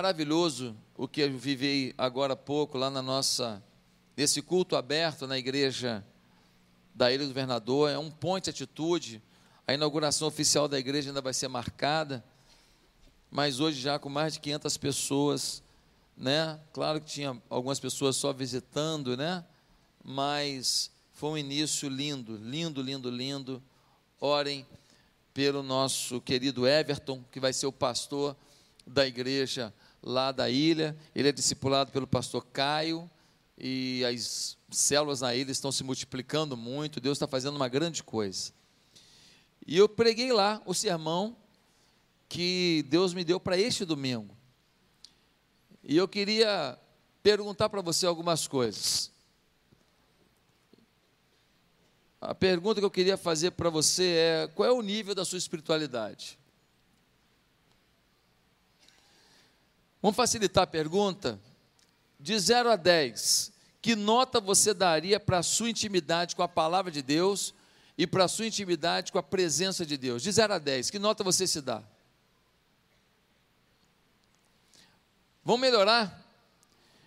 maravilhoso o que eu vivi agora há pouco lá na nossa nesse culto aberto na igreja da Ilha do Governador, é um ponto de atitude. A inauguração oficial da igreja ainda vai ser marcada, mas hoje já com mais de 500 pessoas, né? Claro que tinha algumas pessoas só visitando, né? Mas foi um início lindo, lindo, lindo, lindo. Orem pelo nosso querido Everton, que vai ser o pastor da igreja lá da ilha. Ele é discipulado pelo pastor Caio e as células na ilha estão se multiplicando muito. Deus está fazendo uma grande coisa. E eu preguei lá o sermão que Deus me deu para este domingo. E eu queria perguntar para você algumas coisas. A pergunta que eu queria fazer para você é: qual é o nível da sua espiritualidade? Vamos facilitar a pergunta? De 0 a 10, que nota você daria para a sua intimidade com a palavra de Deus e para a sua intimidade com a presença de Deus? De 0 a 10, que nota você se dá? Vamos melhorar?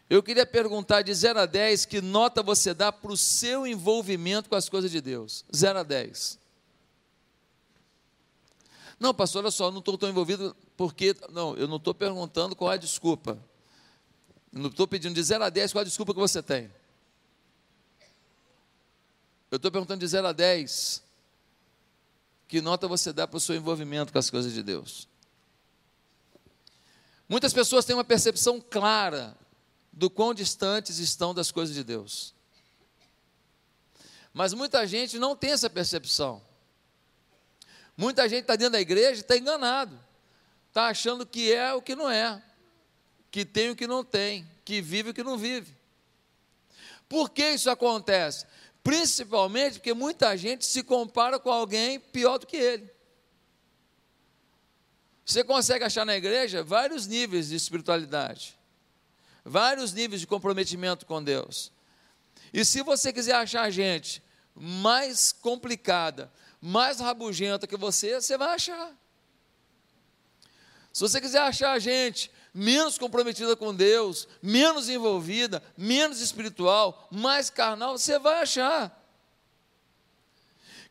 Eu queria perguntar de 0 a 10, que nota você dá para o seu envolvimento com as coisas de Deus? 0 a 10. Não, pastor, olha só, não estou tão envolvido porque. Não, eu não estou perguntando qual é a desculpa. Não estou pedindo de 0 a 10 qual é a desculpa que você tem. Eu estou perguntando de 0 a 10. Que nota você dá para o seu envolvimento com as coisas de Deus? Muitas pessoas têm uma percepção clara do quão distantes estão das coisas de Deus. Mas muita gente não tem essa percepção. Muita gente está dentro da igreja e está enganado. Está achando que é o que não é. Que tem o que não tem. Que vive o que não vive. Por que isso acontece? Principalmente porque muita gente se compara com alguém pior do que ele. Você consegue achar na igreja vários níveis de espiritualidade, vários níveis de comprometimento com Deus. E se você quiser achar gente mais complicada, mais rabugenta que você, você vai achar. Se você quiser achar gente menos comprometida com Deus, menos envolvida, menos espiritual, mais carnal, você vai achar.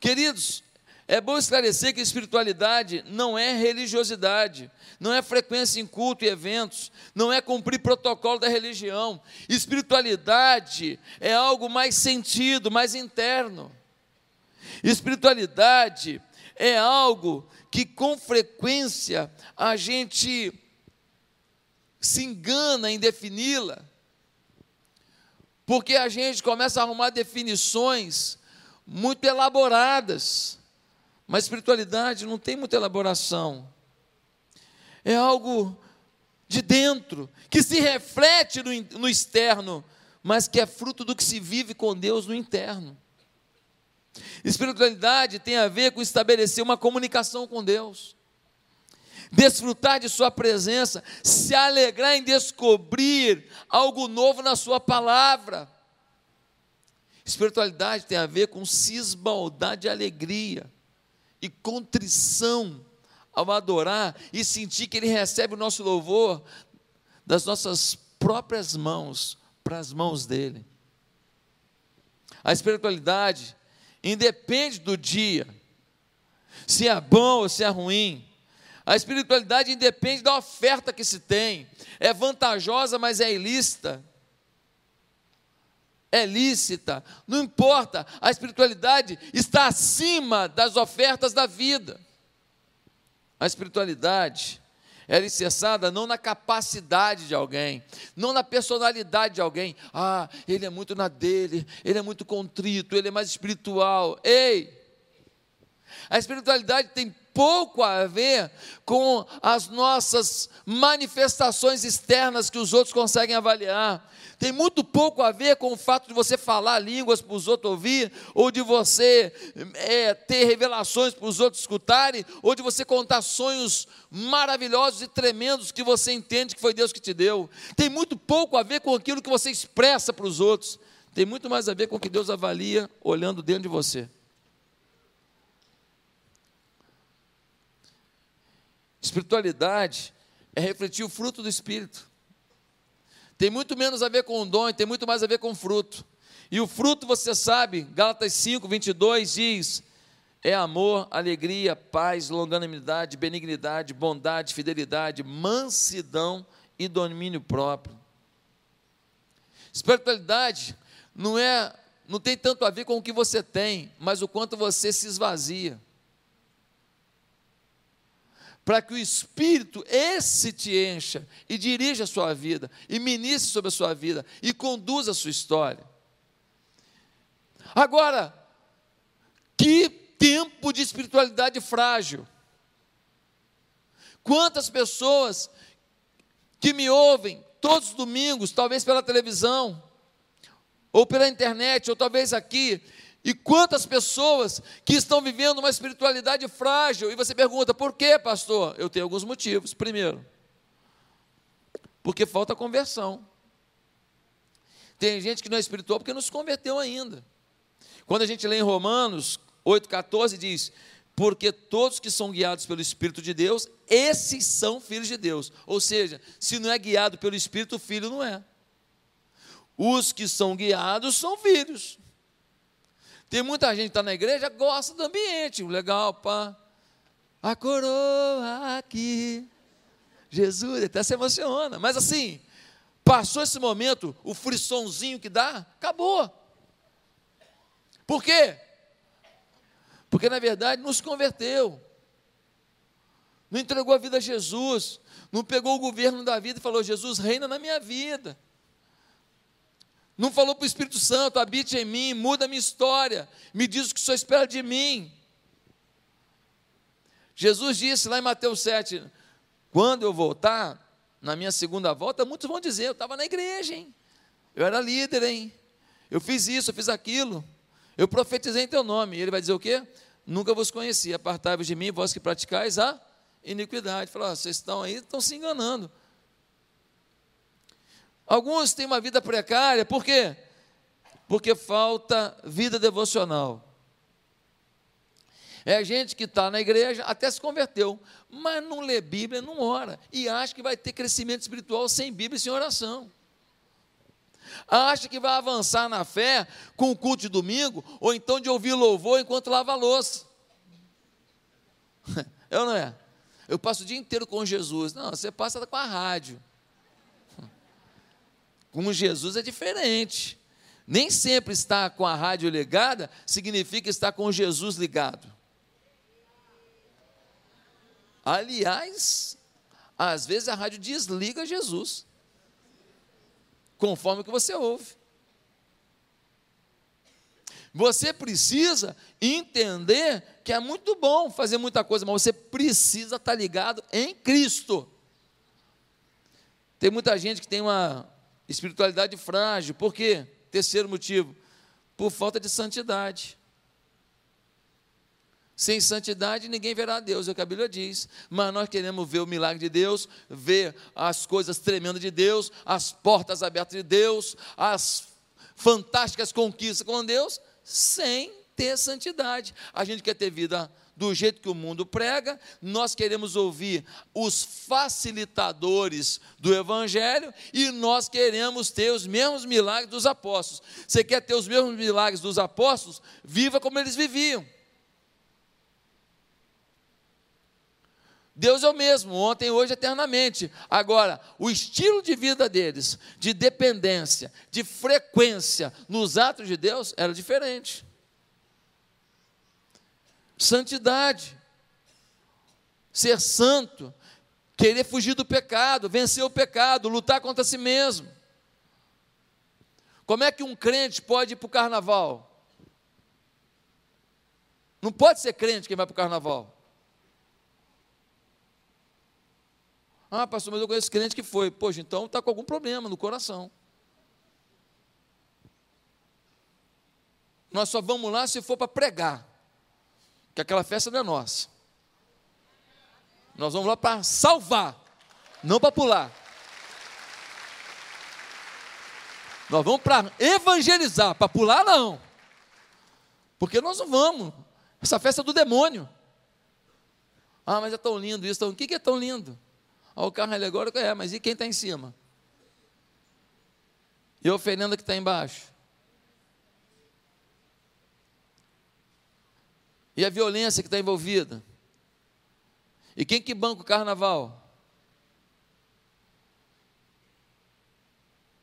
Queridos, é bom esclarecer que espiritualidade não é religiosidade, não é frequência em culto e eventos, não é cumprir protocolo da religião. Espiritualidade é algo mais sentido, mais interno. Espiritualidade é algo que com frequência a gente se engana em defini-la, porque a gente começa a arrumar definições muito elaboradas, mas espiritualidade não tem muita elaboração, é algo de dentro, que se reflete no, no externo, mas que é fruto do que se vive com Deus no interno. Espiritualidade tem a ver com estabelecer uma comunicação com Deus, desfrutar de Sua presença, se alegrar em descobrir algo novo na Sua palavra. Espiritualidade tem a ver com cisbaldade de alegria e contrição ao adorar e sentir que Ele recebe o nosso louvor das nossas próprias mãos para as mãos dele. A espiritualidade independe do dia, se é bom ou se é ruim. A espiritualidade independe da oferta que se tem. É vantajosa, mas é ilícita. É lícita, não importa, a espiritualidade está acima das ofertas da vida. A espiritualidade é alicerçada não na capacidade de alguém, não na personalidade de alguém. Ah, ele é muito na dele, ele é muito contrito, ele é mais espiritual. Ei! A espiritualidade tem pouco a ver com as nossas manifestações externas que os outros conseguem avaliar. Tem muito pouco a ver com o fato de você falar línguas para os outros ouvir, ou de você é, ter revelações para os outros escutarem, ou de você contar sonhos maravilhosos e tremendos que você entende que foi Deus que te deu. Tem muito pouco a ver com aquilo que você expressa para os outros. Tem muito mais a ver com o que Deus avalia olhando dentro de você. Espiritualidade é refletir o fruto do Espírito. Tem muito menos a ver com o dom e tem muito mais a ver com o fruto. E o fruto, você sabe, Gálatas 5, 22 diz: é amor, alegria, paz, longanimidade, benignidade, bondade, fidelidade, mansidão e domínio próprio. Espiritualidade não é, não tem tanto a ver com o que você tem, mas o quanto você se esvazia. Para que o Espírito, esse te encha e dirija a sua vida, e ministre sobre a sua vida, e conduza a sua história. Agora, que tempo de espiritualidade frágil. Quantas pessoas que me ouvem todos os domingos, talvez pela televisão, ou pela internet, ou talvez aqui, e quantas pessoas que estão vivendo uma espiritualidade frágil, e você pergunta, por quê, pastor? Eu tenho alguns motivos. Primeiro, porque falta conversão. Tem gente que não é espiritual porque não se converteu ainda. Quando a gente lê em Romanos 8,14 diz: Porque todos que são guiados pelo Espírito de Deus, esses são filhos de Deus. Ou seja, se não é guiado pelo Espírito, o filho não é. Os que são guiados são filhos. Tem muita gente que está na igreja, gosta do ambiente, legal, pá. A coroa aqui. Jesus, até se emociona. Mas assim, passou esse momento, o frissonzinho que dá, acabou. Por quê? Porque na verdade não se converteu, não entregou a vida a Jesus, não pegou o governo da vida e falou: Jesus, reina na minha vida. Não falou para o Espírito Santo: habite em mim, muda a minha história, me diz o que o Senhor espera de mim. Jesus disse lá em Mateus 7: quando eu voltar, na minha segunda volta, muitos vão dizer: eu estava na igreja, hein? eu era líder, hein? eu fiz isso, eu fiz aquilo. Eu profetizei em teu nome. E ele vai dizer o quê? Nunca vos conheci. Apartai-vos de mim, vós que praticais a iniquidade. Fala, vocês estão aí, estão se enganando. Alguns têm uma vida precária, por quê? Porque falta vida devocional. É gente que está na igreja, até se converteu, mas não lê Bíblia, não ora, e acha que vai ter crescimento espiritual sem Bíblia e sem oração acha que vai avançar na fé com o culto de domingo, ou então de ouvir louvor enquanto lava a louça. É ou não é? Eu passo o dia inteiro com Jesus. Não, você passa com a rádio. Com Jesus é diferente. Nem sempre estar com a rádio ligada significa estar com Jesus ligado. Aliás, às vezes a rádio desliga Jesus conforme o que você ouve. Você precisa entender que é muito bom fazer muita coisa, mas você precisa estar ligado em Cristo. Tem muita gente que tem uma espiritualidade frágil, por quê? Terceiro motivo, por falta de santidade. Sem santidade ninguém verá Deus, é o que a Bíblia diz. Mas nós queremos ver o milagre de Deus, ver as coisas tremendas de Deus, as portas abertas de Deus, as fantásticas conquistas com Deus, sem ter santidade. A gente quer ter vida do jeito que o mundo prega, nós queremos ouvir os facilitadores do Evangelho e nós queremos ter os mesmos milagres dos apóstolos. Você quer ter os mesmos milagres dos apóstolos? Viva como eles viviam. Deus é o mesmo, ontem, hoje, eternamente. Agora, o estilo de vida deles, de dependência, de frequência nos atos de Deus, era diferente. Santidade, ser santo, querer fugir do pecado, vencer o pecado, lutar contra si mesmo. Como é que um crente pode ir para o carnaval? Não pode ser crente quem vai para o carnaval. Ah, pastor, mas eu conheço crente que foi. Poxa, então está com algum problema no coração. Nós só vamos lá se for para pregar, que aquela festa não é nossa. Nós vamos lá para salvar, não para pular. Nós vamos para evangelizar, para pular não. Porque nós não vamos. Essa festa é do demônio. Ah, mas é tão lindo isso. O que é tão lindo? Ó, o carro alegórico é, mas e quem está em cima? E a oferenda que está embaixo? E a violência que está envolvida? E quem que banca o carnaval?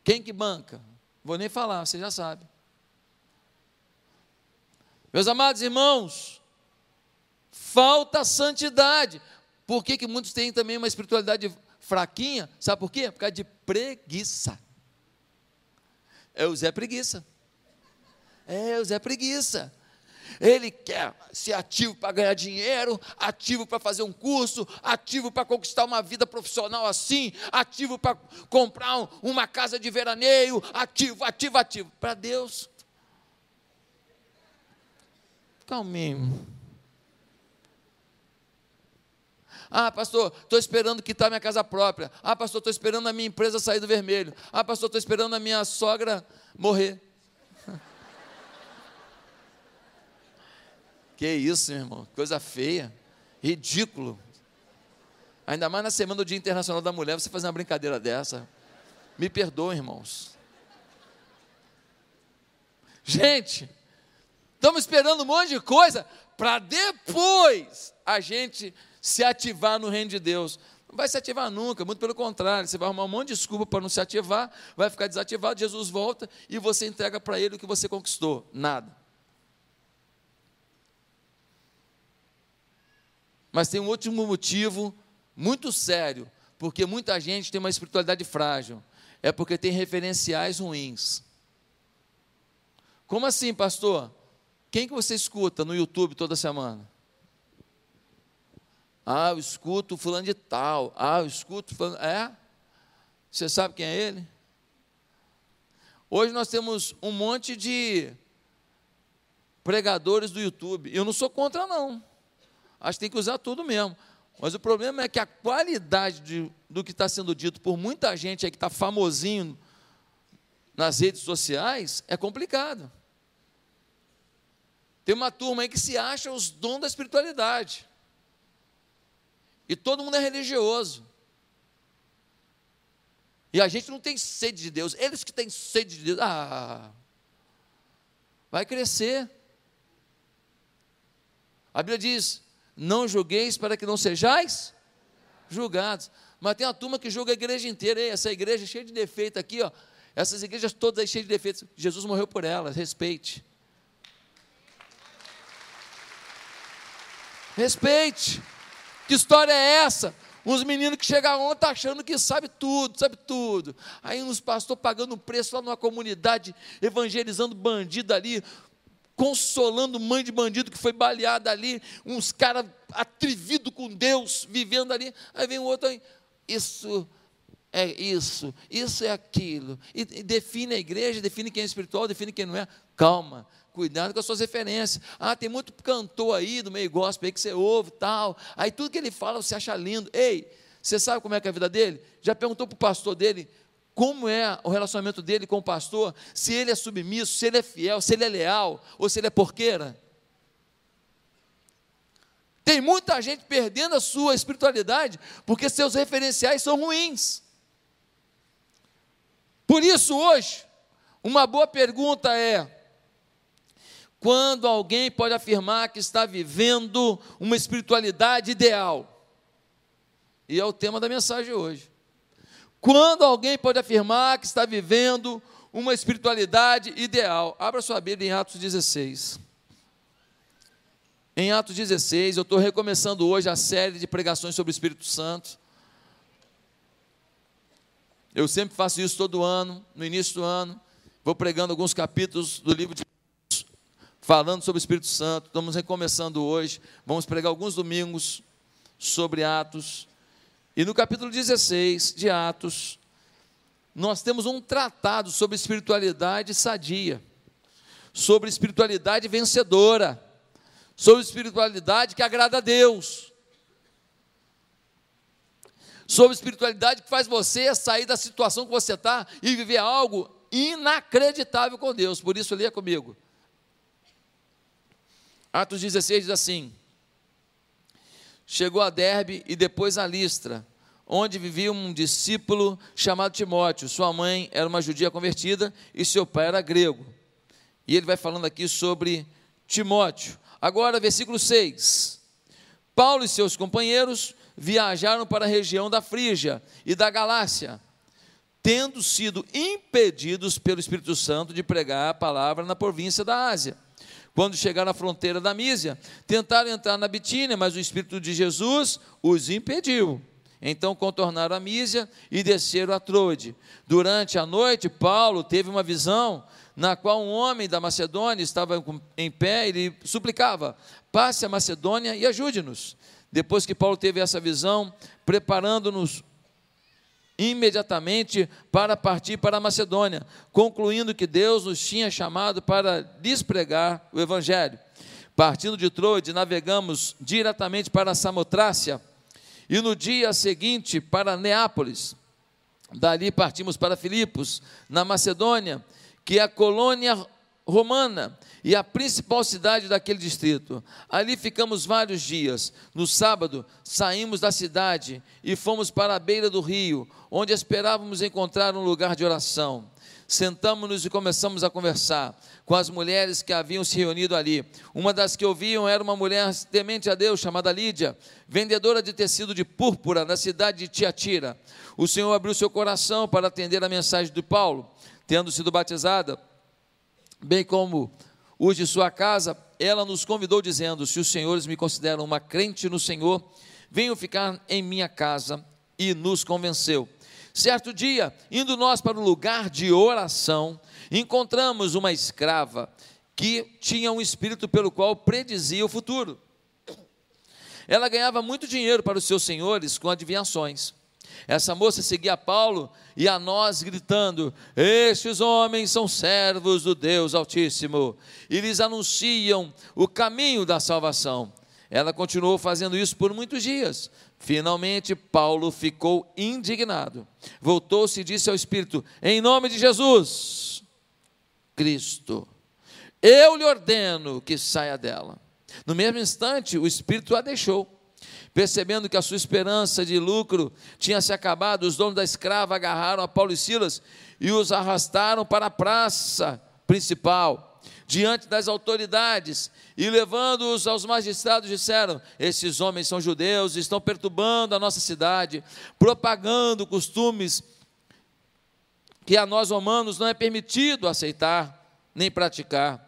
Quem que banca? Vou nem falar, você já sabe. Meus amados irmãos, falta santidade. Por que, que muitos têm também uma espiritualidade fraquinha? Sabe por quê? Por causa de preguiça. É o Zé Preguiça. É o Zé Preguiça. Ele quer ser ativo para ganhar dinheiro, ativo para fazer um curso, ativo para conquistar uma vida profissional assim, ativo para comprar uma casa de veraneio, ativo, ativo, ativo. Para Deus. Calminho. Ah, pastor, estou esperando quitar minha casa própria. Ah, pastor, estou esperando a minha empresa sair do vermelho. Ah, pastor, estou esperando a minha sogra morrer. Que isso, meu irmão? Coisa feia, ridículo. Ainda mais na semana do Dia Internacional da Mulher, você fazer uma brincadeira dessa. Me perdoem, irmãos. Gente, estamos esperando um monte de coisa para depois a gente se ativar no reino de Deus. Não vai se ativar nunca, muito pelo contrário, você vai arrumar um monte de desculpa para não se ativar, vai ficar desativado, Jesus volta e você entrega para ele o que você conquistou. Nada. Mas tem um último motivo muito sério, porque muita gente tem uma espiritualidade frágil. É porque tem referenciais ruins. Como assim, pastor? Quem que você escuta no YouTube toda semana? Ah, eu escuto fulano de tal. Ah, eu escuto fulano. É? Você sabe quem é ele? Hoje nós temos um monte de pregadores do YouTube. Eu não sou contra, não. Acho que tem que usar tudo mesmo. Mas o problema é que a qualidade de, do que está sendo dito por muita gente aí que está famosinho nas redes sociais é complicado. Tem uma turma aí que se acha os dons da espiritualidade. E todo mundo é religioso. E a gente não tem sede de Deus. Eles que têm sede de Deus. Ah, vai crescer. A Bíblia diz: não julgueis para que não sejais julgados. Mas tem uma turma que julga a igreja inteira. Ei, essa igreja é cheia de defeito aqui, ó. Essas igrejas todas aí cheias de defeitos. Jesus morreu por elas, respeite. Respeite. Que história é essa? Uns meninos que chegam ontem achando que sabe tudo, sabe tudo. Aí uns pastores pagando um preço lá numa comunidade, evangelizando bandido ali, consolando mãe de bandido que foi baleada ali, uns caras atrevidos com Deus, vivendo ali. Aí vem o outro aí, isso é isso, isso é aquilo. E, e define a igreja, define quem é espiritual, define quem não é. Calma, cuidado com as suas referências. Ah, tem muito cantor aí do meio gospel aí que você ouve tal. Aí tudo que ele fala você acha lindo. Ei, você sabe como é que é a vida dele? Já perguntou para o pastor dele como é o relacionamento dele com o pastor, se ele é submisso, se ele é fiel, se ele é leal ou se ele é porqueira. Tem muita gente perdendo a sua espiritualidade porque seus referenciais são ruins. Por isso, hoje, uma boa pergunta é: quando alguém pode afirmar que está vivendo uma espiritualidade ideal? E é o tema da mensagem hoje. Quando alguém pode afirmar que está vivendo uma espiritualidade ideal? Abra sua Bíblia em Atos 16. Em Atos 16, eu estou recomeçando hoje a série de pregações sobre o Espírito Santo. Eu sempre faço isso todo ano, no início do ano. Vou pregando alguns capítulos do livro de falando sobre o Espírito Santo. Estamos recomeçando hoje. Vamos pregar alguns domingos sobre Atos. E no capítulo 16 de Atos, nós temos um tratado sobre espiritualidade sadia, sobre espiritualidade vencedora, sobre espiritualidade que agrada a Deus, sobre espiritualidade que faz você sair da situação que você está e viver algo inacreditável com Deus. Por isso, leia comigo. Atos 16 diz assim: Chegou a Derbe e depois a Listra, onde vivia um discípulo chamado Timóteo. Sua mãe era uma judia convertida e seu pai era grego. E ele vai falando aqui sobre Timóteo. Agora, versículo 6. Paulo e seus companheiros viajaram para a região da Frígia e da Galácia, tendo sido impedidos pelo Espírito Santo de pregar a palavra na província da Ásia. Quando chegaram à fronteira da Mísia, tentaram entrar na Bitínia, mas o Espírito de Jesus os impediu. Então contornaram a Mísia e desceram a Troade. Durante a noite, Paulo teve uma visão na qual um homem da Macedônia estava em pé e ele suplicava: passe a Macedônia e ajude-nos. Depois que Paulo teve essa visão, preparando-nos imediatamente para partir para a Macedônia, concluindo que Deus nos tinha chamado para despregar o Evangelho. Partindo de Troade, navegamos diretamente para Samotrácia e no dia seguinte para Neápolis. Dali partimos para Filipos, na Macedônia, que é a colônia romana e a principal cidade daquele distrito. Ali ficamos vários dias. No sábado, saímos da cidade e fomos para a beira do rio, onde esperávamos encontrar um lugar de oração. Sentamos-nos e começamos a conversar com as mulheres que haviam se reunido ali. Uma das que ouviam era uma mulher temente a Deus, chamada Lídia, vendedora de tecido de púrpura na cidade de Tiatira. O Senhor abriu seu coração para atender a mensagem de Paulo, tendo sido batizada, bem como os de sua casa, ela nos convidou dizendo: Se os senhores me consideram uma crente no Senhor, venham ficar em minha casa, e nos convenceu. Certo dia, indo nós para o lugar de oração, encontramos uma escrava que tinha um espírito pelo qual predizia o futuro. Ela ganhava muito dinheiro para os seus senhores com adivinhações. Essa moça seguia Paulo e a nós gritando: Estes homens são servos do Deus Altíssimo e lhes anunciam o caminho da salvação. Ela continuou fazendo isso por muitos dias, Finalmente, Paulo ficou indignado. Voltou-se e disse ao Espírito: Em nome de Jesus, Cristo, eu lhe ordeno que saia dela. No mesmo instante, o Espírito a deixou. Percebendo que a sua esperança de lucro tinha se acabado, os donos da escrava agarraram a Paulo e Silas e os arrastaram para a praça principal diante das autoridades e levando-os aos magistrados, disseram: Esses homens são judeus, estão perturbando a nossa cidade, propagando costumes que a nós romanos não é permitido aceitar nem praticar.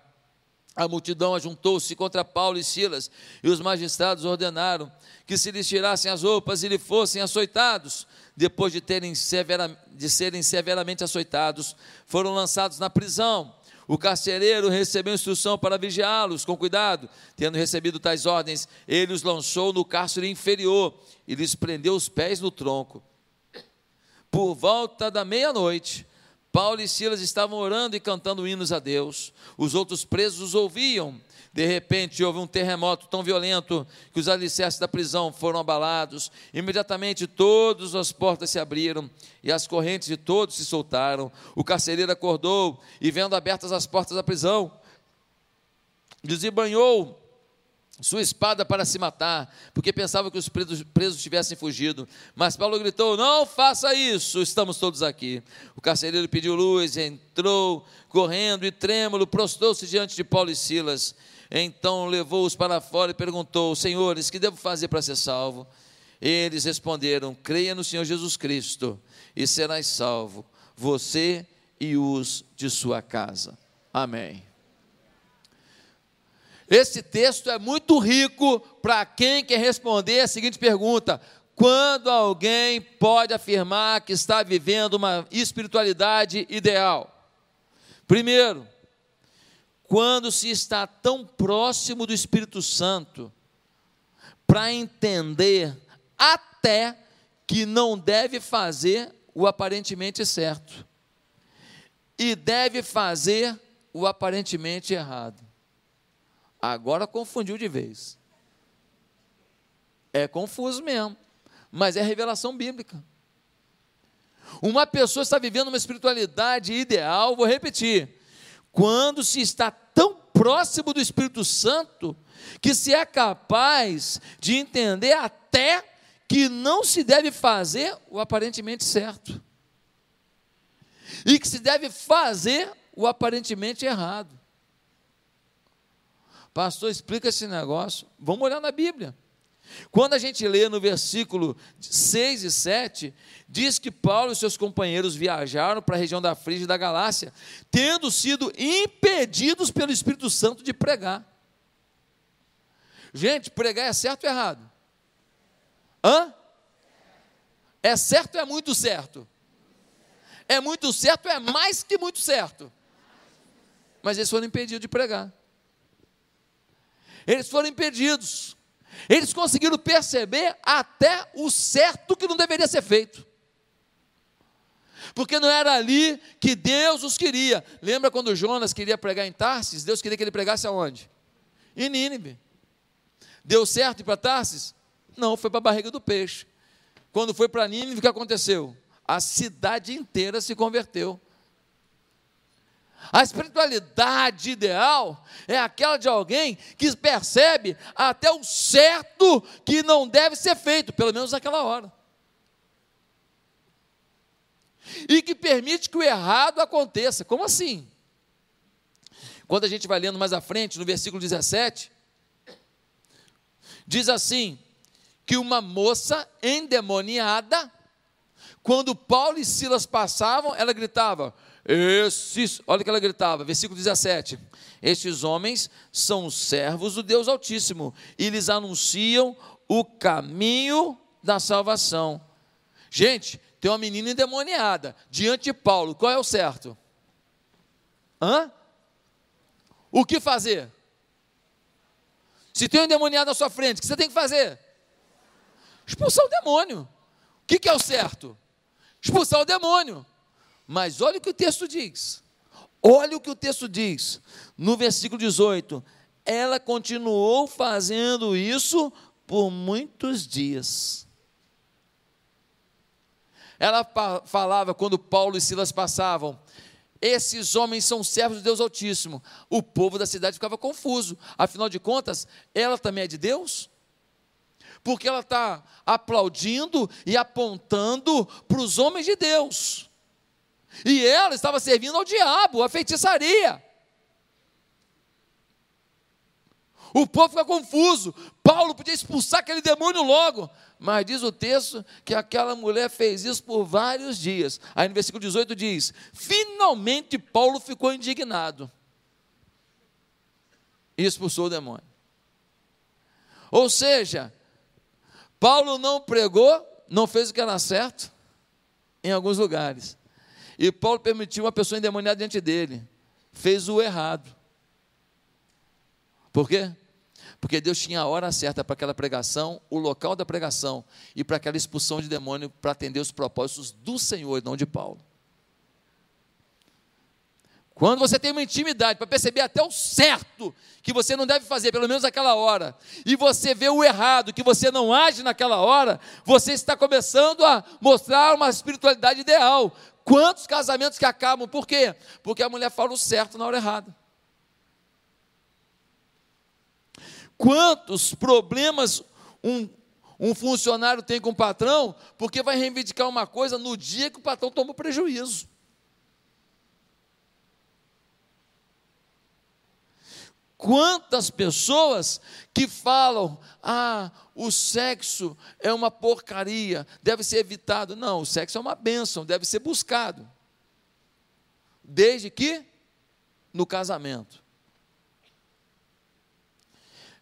A multidão ajuntou-se contra Paulo e Silas, e os magistrados ordenaram que se lhes tirassem as roupas e lhe fossem açoitados. Depois de, terem severa, de serem severamente açoitados, foram lançados na prisão. O carcereiro recebeu instrução para vigiá-los com cuidado. Tendo recebido tais ordens, ele os lançou no cárcere inferior e lhes prendeu os pés no tronco. Por volta da meia-noite, Paulo e Silas estavam orando e cantando hinos a Deus. Os outros presos os ouviam de repente houve um terremoto tão violento que os alicerces da prisão foram abalados. Imediatamente todas as portas se abriram e as correntes de todos se soltaram. O carcereiro acordou e, vendo abertas as portas da prisão, desembanhou sua espada para se matar, porque pensava que os presos, presos, tivessem fugido. Mas Paulo gritou: Não faça isso, estamos todos aqui. O carcereiro pediu luz, entrou correndo e trêmulo, prostrou-se diante de Paulo e Silas. Então levou-os para fora e perguntou: Senhores, que devo fazer para ser salvo? Eles responderam: Creia no Senhor Jesus Cristo e serás salvo, você e os de sua casa. Amém. Esse texto é muito rico para quem quer responder a seguinte pergunta: quando alguém pode afirmar que está vivendo uma espiritualidade ideal? Primeiro, quando se está tão próximo do Espírito Santo, para entender até que não deve fazer o aparentemente certo e deve fazer o aparentemente errado. Agora confundiu de vez. É confuso mesmo, mas é revelação bíblica. Uma pessoa está vivendo uma espiritualidade ideal, vou repetir, quando se está próximo do Espírito Santo que se é capaz de entender até que não se deve fazer o aparentemente certo, e que se deve fazer o aparentemente errado. Pastor, explica esse negócio. Vamos olhar na Bíblia. Quando a gente lê no versículo 6 e 7, diz que Paulo e seus companheiros viajaram para a região da Frígia e da Galácia, tendo sido impedidos pelo Espírito Santo de pregar. Gente, pregar é certo ou errado? Hã? É certo ou é muito certo? É muito certo ou é mais que muito certo? Mas eles foram impedidos de pregar. Eles foram impedidos. Eles conseguiram perceber até o certo que não deveria ser feito. Porque não era ali que Deus os queria. Lembra quando Jonas queria pregar em Tarsis? Deus queria que ele pregasse aonde? Em Nínive. Deu certo para Tarsis? Não, foi para a barriga do peixe. Quando foi para Nínive, o que aconteceu? A cidade inteira se converteu. A espiritualidade ideal é aquela de alguém que percebe até o certo que não deve ser feito, pelo menos naquela hora. E que permite que o errado aconteça. Como assim? Quando a gente vai lendo mais à frente, no versículo 17, diz assim: que uma moça endemoniada, quando Paulo e Silas passavam, ela gritava: esses, olha o que ela gritava, versículo 17: Estes homens são servos do Deus Altíssimo e lhes anunciam o caminho da salvação. Gente, tem uma menina endemoniada diante de Paulo, qual é o certo? Hã? O que fazer? Se tem um endemoniado na sua frente, o que você tem que fazer? Expulsar o demônio. O que, que é o certo? Expulsar o demônio. Mas olha o que o texto diz. Olha o que o texto diz. No versículo 18: Ela continuou fazendo isso por muitos dias. Ela falava quando Paulo e Silas passavam: esses homens são servos de Deus Altíssimo. O povo da cidade ficava confuso. Afinal de contas, ela também é de Deus? Porque ela está aplaudindo e apontando para os homens de Deus. E ela estava servindo ao diabo, a feitiçaria. O povo fica confuso. Paulo podia expulsar aquele demônio logo. Mas diz o texto que aquela mulher fez isso por vários dias. Aí no versículo 18 diz: Finalmente Paulo ficou indignado e expulsou o demônio. Ou seja, Paulo não pregou, não fez o que era certo em alguns lugares. E Paulo permitiu uma pessoa endemoniada diante dele. Fez o errado. Por quê? Porque Deus tinha a hora certa para aquela pregação, o local da pregação e para aquela expulsão de demônio para atender os propósitos do Senhor e não de Paulo. Quando você tem uma intimidade para perceber até o certo que você não deve fazer, pelo menos naquela hora, e você vê o errado, que você não age naquela hora, você está começando a mostrar uma espiritualidade ideal. Quantos casamentos que acabam? Por quê? Porque a mulher fala o certo na hora errada. Quantos problemas um, um funcionário tem com o patrão porque vai reivindicar uma coisa no dia que o patrão toma prejuízo? Quantas pessoas que falam, ah, o sexo é uma porcaria, deve ser evitado. Não, o sexo é uma bênção, deve ser buscado. Desde que no casamento.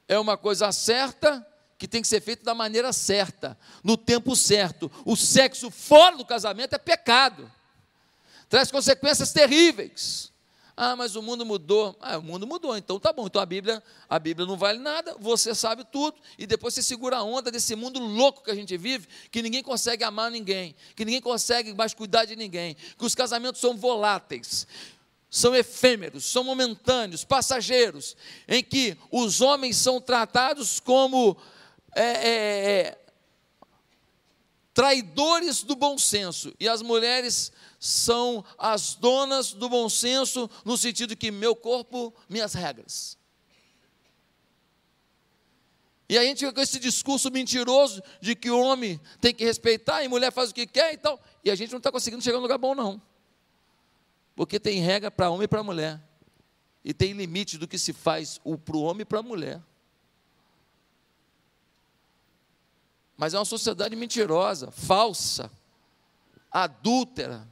É uma coisa certa que tem que ser feita da maneira certa, no tempo certo. O sexo fora do casamento é pecado, traz consequências terríveis. Ah, mas o mundo mudou. Ah, o mundo mudou, então tá bom. Então a Bíblia, a Bíblia não vale nada, você sabe tudo, e depois você segura a onda desse mundo louco que a gente vive, que ninguém consegue amar ninguém, que ninguém consegue mais cuidar de ninguém, que os casamentos são voláteis, são efêmeros, são momentâneos, passageiros, em que os homens são tratados como é, é, é, traidores do bom senso, e as mulheres são as donas do bom senso, no sentido que meu corpo, minhas regras. E a gente fica com esse discurso mentiroso de que o homem tem que respeitar e mulher faz o que quer e tal. E a gente não está conseguindo chegar num lugar bom, não. Porque tem regra para homem e para mulher. E tem limite do que se faz para o homem e para a mulher. Mas é uma sociedade mentirosa, falsa, adúltera,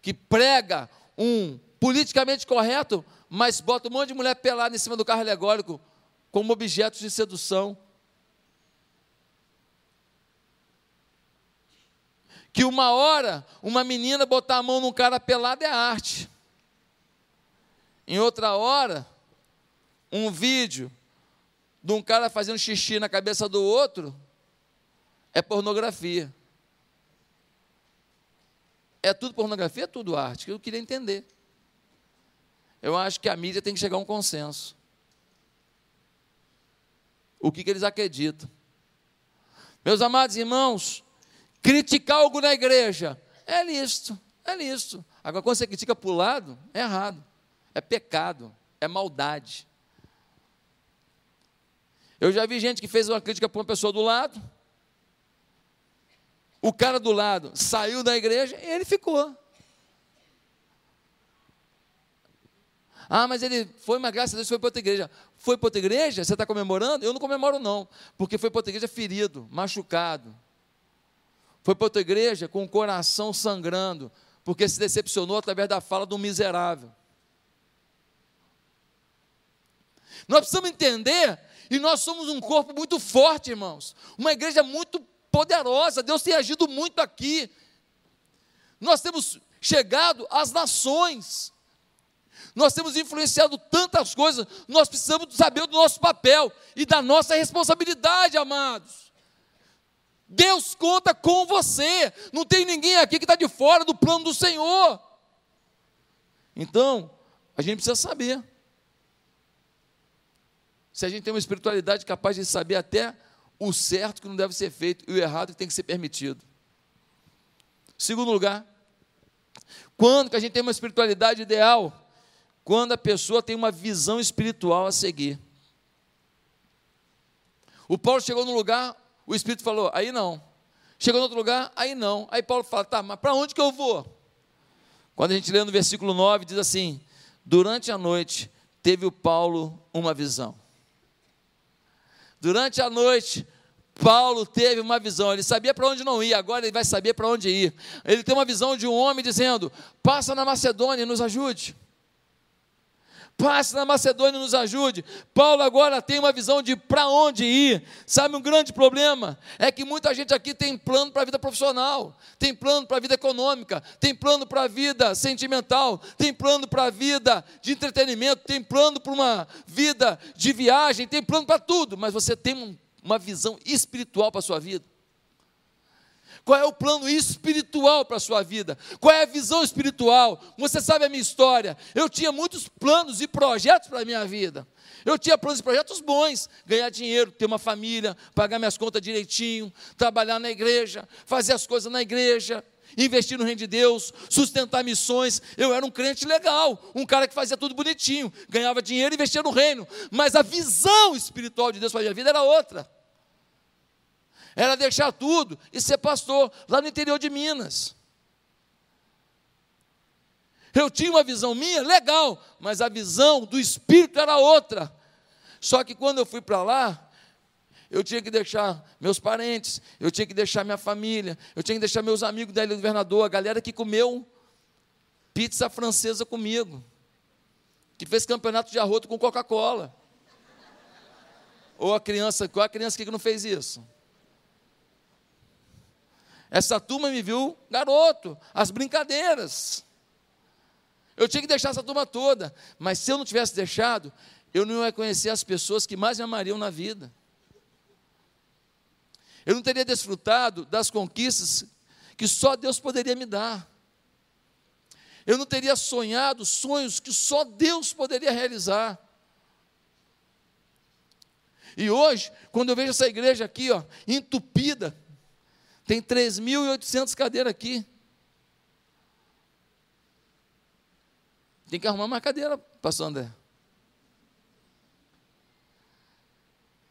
que prega um politicamente correto, mas bota um monte de mulher pelada em cima do carro alegórico como objetos de sedução. Que uma hora uma menina botar a mão num cara pelado é arte. Em outra hora, um vídeo de um cara fazendo xixi na cabeça do outro é pornografia. É tudo pornografia, é tudo arte, que eu queria entender. Eu acho que a mídia tem que chegar a um consenso. O que, que eles acreditam. Meus amados irmãos, criticar algo na igreja é listo, é listo. Agora, quando você critica para o lado, é errado, é pecado, é maldade. Eu já vi gente que fez uma crítica para uma pessoa do lado, o cara do lado saiu da igreja e ele ficou. Ah, mas ele foi, mas graças a Deus foi para outra igreja. Foi para outra igreja? Você está comemorando? Eu não comemoro, não, porque foi para outra igreja ferido, machucado. Foi para outra igreja com o coração sangrando, porque se decepcionou através da fala do miserável. Nós precisamos entender, e nós somos um corpo muito forte, irmãos, uma igreja muito poderosa, Deus tem agido muito aqui. Nós temos chegado às nações, nós temos influenciado tantas coisas, nós precisamos saber do nosso papel e da nossa responsabilidade, amados. Deus conta com você, não tem ninguém aqui que está de fora do plano do Senhor. Então, a gente precisa saber. Se a gente tem uma espiritualidade capaz de saber até o certo que não deve ser feito e o errado que tem que ser permitido. Segundo lugar, quando que a gente tem uma espiritualidade ideal? quando a pessoa tem uma visão espiritual a seguir. O Paulo chegou num lugar, o Espírito falou, aí não. Chegou em outro lugar, aí não. Aí Paulo fala, tá, mas para onde que eu vou? Quando a gente lê no versículo 9, diz assim: Durante a noite teve o Paulo uma visão. Durante a noite, Paulo teve uma visão, ele sabia para onde não ir, agora ele vai saber para onde ir. Ele tem uma visão de um homem dizendo: Passa na Macedônia e nos ajude. Passe na Macedônia e nos ajude. Paulo agora tem uma visão de para onde ir. Sabe um grande problema? É que muita gente aqui tem plano para a vida profissional, tem plano para a vida econômica, tem plano para a vida sentimental, tem plano para a vida de entretenimento, tem plano para uma vida de viagem, tem plano para tudo, mas você tem uma visão espiritual para a sua vida. Qual é o plano espiritual para a sua vida? Qual é a visão espiritual? Você sabe a minha história. Eu tinha muitos planos e projetos para a minha vida. Eu tinha planos e projetos bons: ganhar dinheiro, ter uma família, pagar minhas contas direitinho, trabalhar na igreja, fazer as coisas na igreja, investir no reino de Deus, sustentar missões. Eu era um crente legal, um cara que fazia tudo bonitinho, ganhava dinheiro e investia no reino. Mas a visão espiritual de Deus para a minha vida era outra era deixar tudo e ser pastor lá no interior de Minas. Eu tinha uma visão minha, legal, mas a visão do Espírito era outra. Só que quando eu fui para lá, eu tinha que deixar meus parentes, eu tinha que deixar minha família, eu tinha que deixar meus amigos da Ilha do Governador, a galera que comeu pizza francesa comigo, que fez campeonato de arroto com Coca-Cola. Ou a criança, qual a criança que não fez isso? Essa turma me viu garoto, as brincadeiras. Eu tinha que deixar essa turma toda, mas se eu não tivesse deixado, eu não ia conhecer as pessoas que mais me amariam na vida. Eu não teria desfrutado das conquistas que só Deus poderia me dar. Eu não teria sonhado sonhos que só Deus poderia realizar. E hoje, quando eu vejo essa igreja aqui, ó, entupida, tem 3.800 cadeiras aqui. Tem que arrumar mais cadeira, pastor André.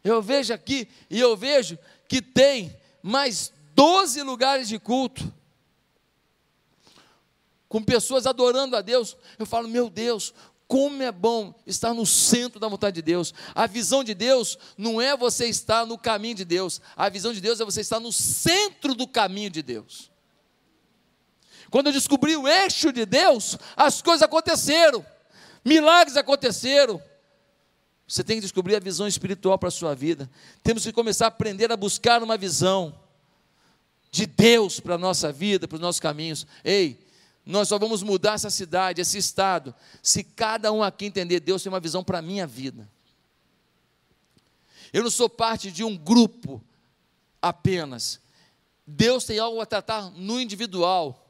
Eu vejo aqui e eu vejo que tem mais 12 lugares de culto. Com pessoas adorando a Deus. Eu falo, meu Deus, como é bom estar no centro da vontade de Deus. A visão de Deus não é você estar no caminho de Deus. A visão de Deus é você estar no centro do caminho de Deus. Quando eu descobri o eixo de Deus, as coisas aconteceram. Milagres aconteceram. Você tem que descobrir a visão espiritual para a sua vida. Temos que começar a aprender a buscar uma visão de Deus para a nossa vida, para os nossos caminhos. Ei, nós só vamos mudar essa cidade, esse estado, se cada um aqui entender Deus tem uma visão para a minha vida. Eu não sou parte de um grupo apenas. Deus tem algo a tratar no individual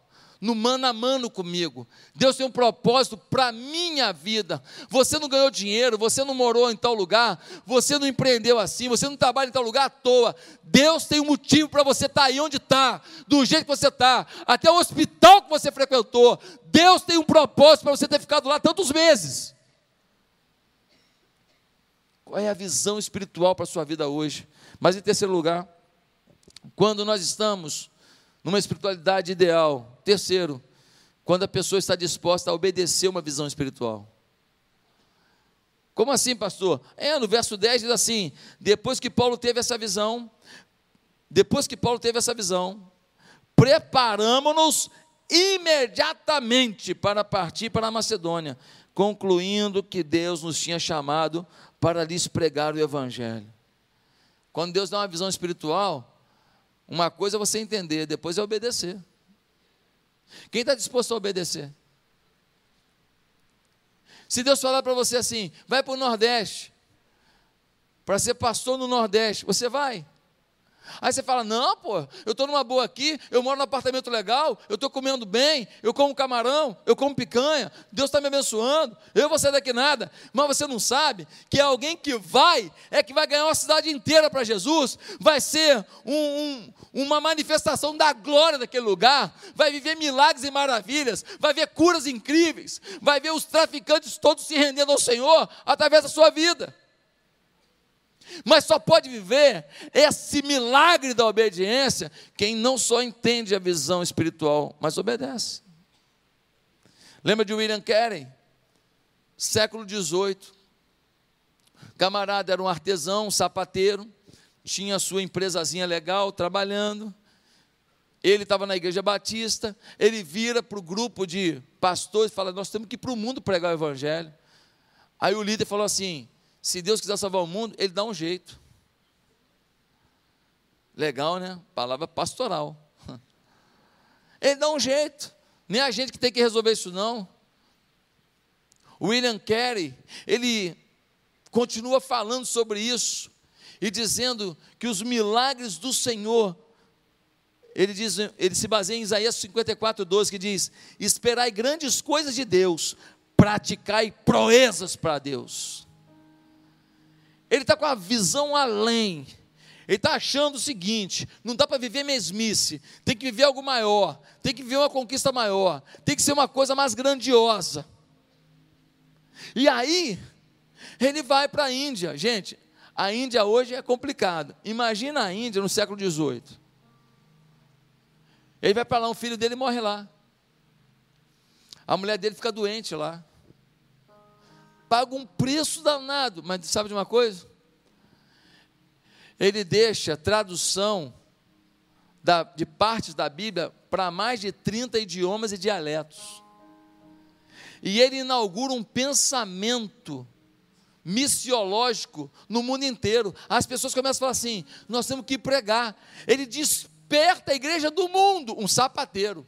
no mano a mano comigo. Deus tem um propósito para a minha vida. Você não ganhou dinheiro, você não morou em tal lugar, você não empreendeu assim, você não trabalha em tal lugar à toa. Deus tem um motivo para você estar tá aí onde está, do jeito que você está, até o hospital que você frequentou. Deus tem um propósito para você ter ficado lá tantos meses. Qual é a visão espiritual para a sua vida hoje? Mas em terceiro lugar, quando nós estamos numa espiritualidade ideal, Terceiro, quando a pessoa está disposta a obedecer uma visão espiritual. Como assim, pastor? É, no verso 10 diz assim: depois que Paulo teve essa visão, depois que Paulo teve essa visão, preparamos-nos imediatamente para partir para a Macedônia, concluindo que Deus nos tinha chamado para lhes pregar o Evangelho. Quando Deus dá uma visão espiritual, uma coisa é você entender, depois é obedecer. Quem está disposto a obedecer? Se Deus falar para você assim, vai para o Nordeste, para ser pastor no Nordeste, você vai? Aí você fala: Não, pô, eu estou numa boa aqui, eu moro num apartamento legal, eu estou comendo bem, eu como camarão, eu como picanha, Deus está me abençoando, eu vou sair daqui nada. Mas você não sabe que alguém que vai é que vai ganhar uma cidade inteira para Jesus, vai ser um, um, uma manifestação da glória daquele lugar, vai viver milagres e maravilhas, vai ver curas incríveis, vai ver os traficantes todos se rendendo ao Senhor através da sua vida mas só pode viver esse milagre da obediência quem não só entende a visão espiritual, mas obedece. Lembra de William Carey? Século XVIII. Camarada era um artesão, um sapateiro, tinha sua empresazinha legal, trabalhando. Ele estava na igreja batista, ele vira para o grupo de pastores e fala: Nós temos que ir para o mundo pregar o evangelho. Aí o líder falou assim: se Deus quiser salvar o mundo, Ele dá um jeito. Legal, né? Palavra pastoral. Ele dá um jeito. Nem a gente que tem que resolver isso, não. William Carey, ele continua falando sobre isso e dizendo que os milagres do Senhor, ele, diz, ele se baseia em Isaías 54, 12, que diz: Esperai grandes coisas de Deus, praticai proezas para Deus ele está com a visão além. Ele está achando o seguinte: não dá para viver mesmice, tem que viver algo maior, tem que viver uma conquista maior, tem que ser uma coisa mais grandiosa. E aí, ele vai para a Índia. Gente, a Índia hoje é complicado. Imagina a Índia no século XVIII. Ele vai para lá, um filho dele morre lá. A mulher dele fica doente lá paga um preço danado, mas sabe de uma coisa? Ele deixa tradução da, de partes da Bíblia para mais de 30 idiomas e dialetos. E ele inaugura um pensamento missiológico no mundo inteiro. As pessoas começam a falar assim: nós temos que pregar. Ele desperta a igreja do mundo, um sapateiro.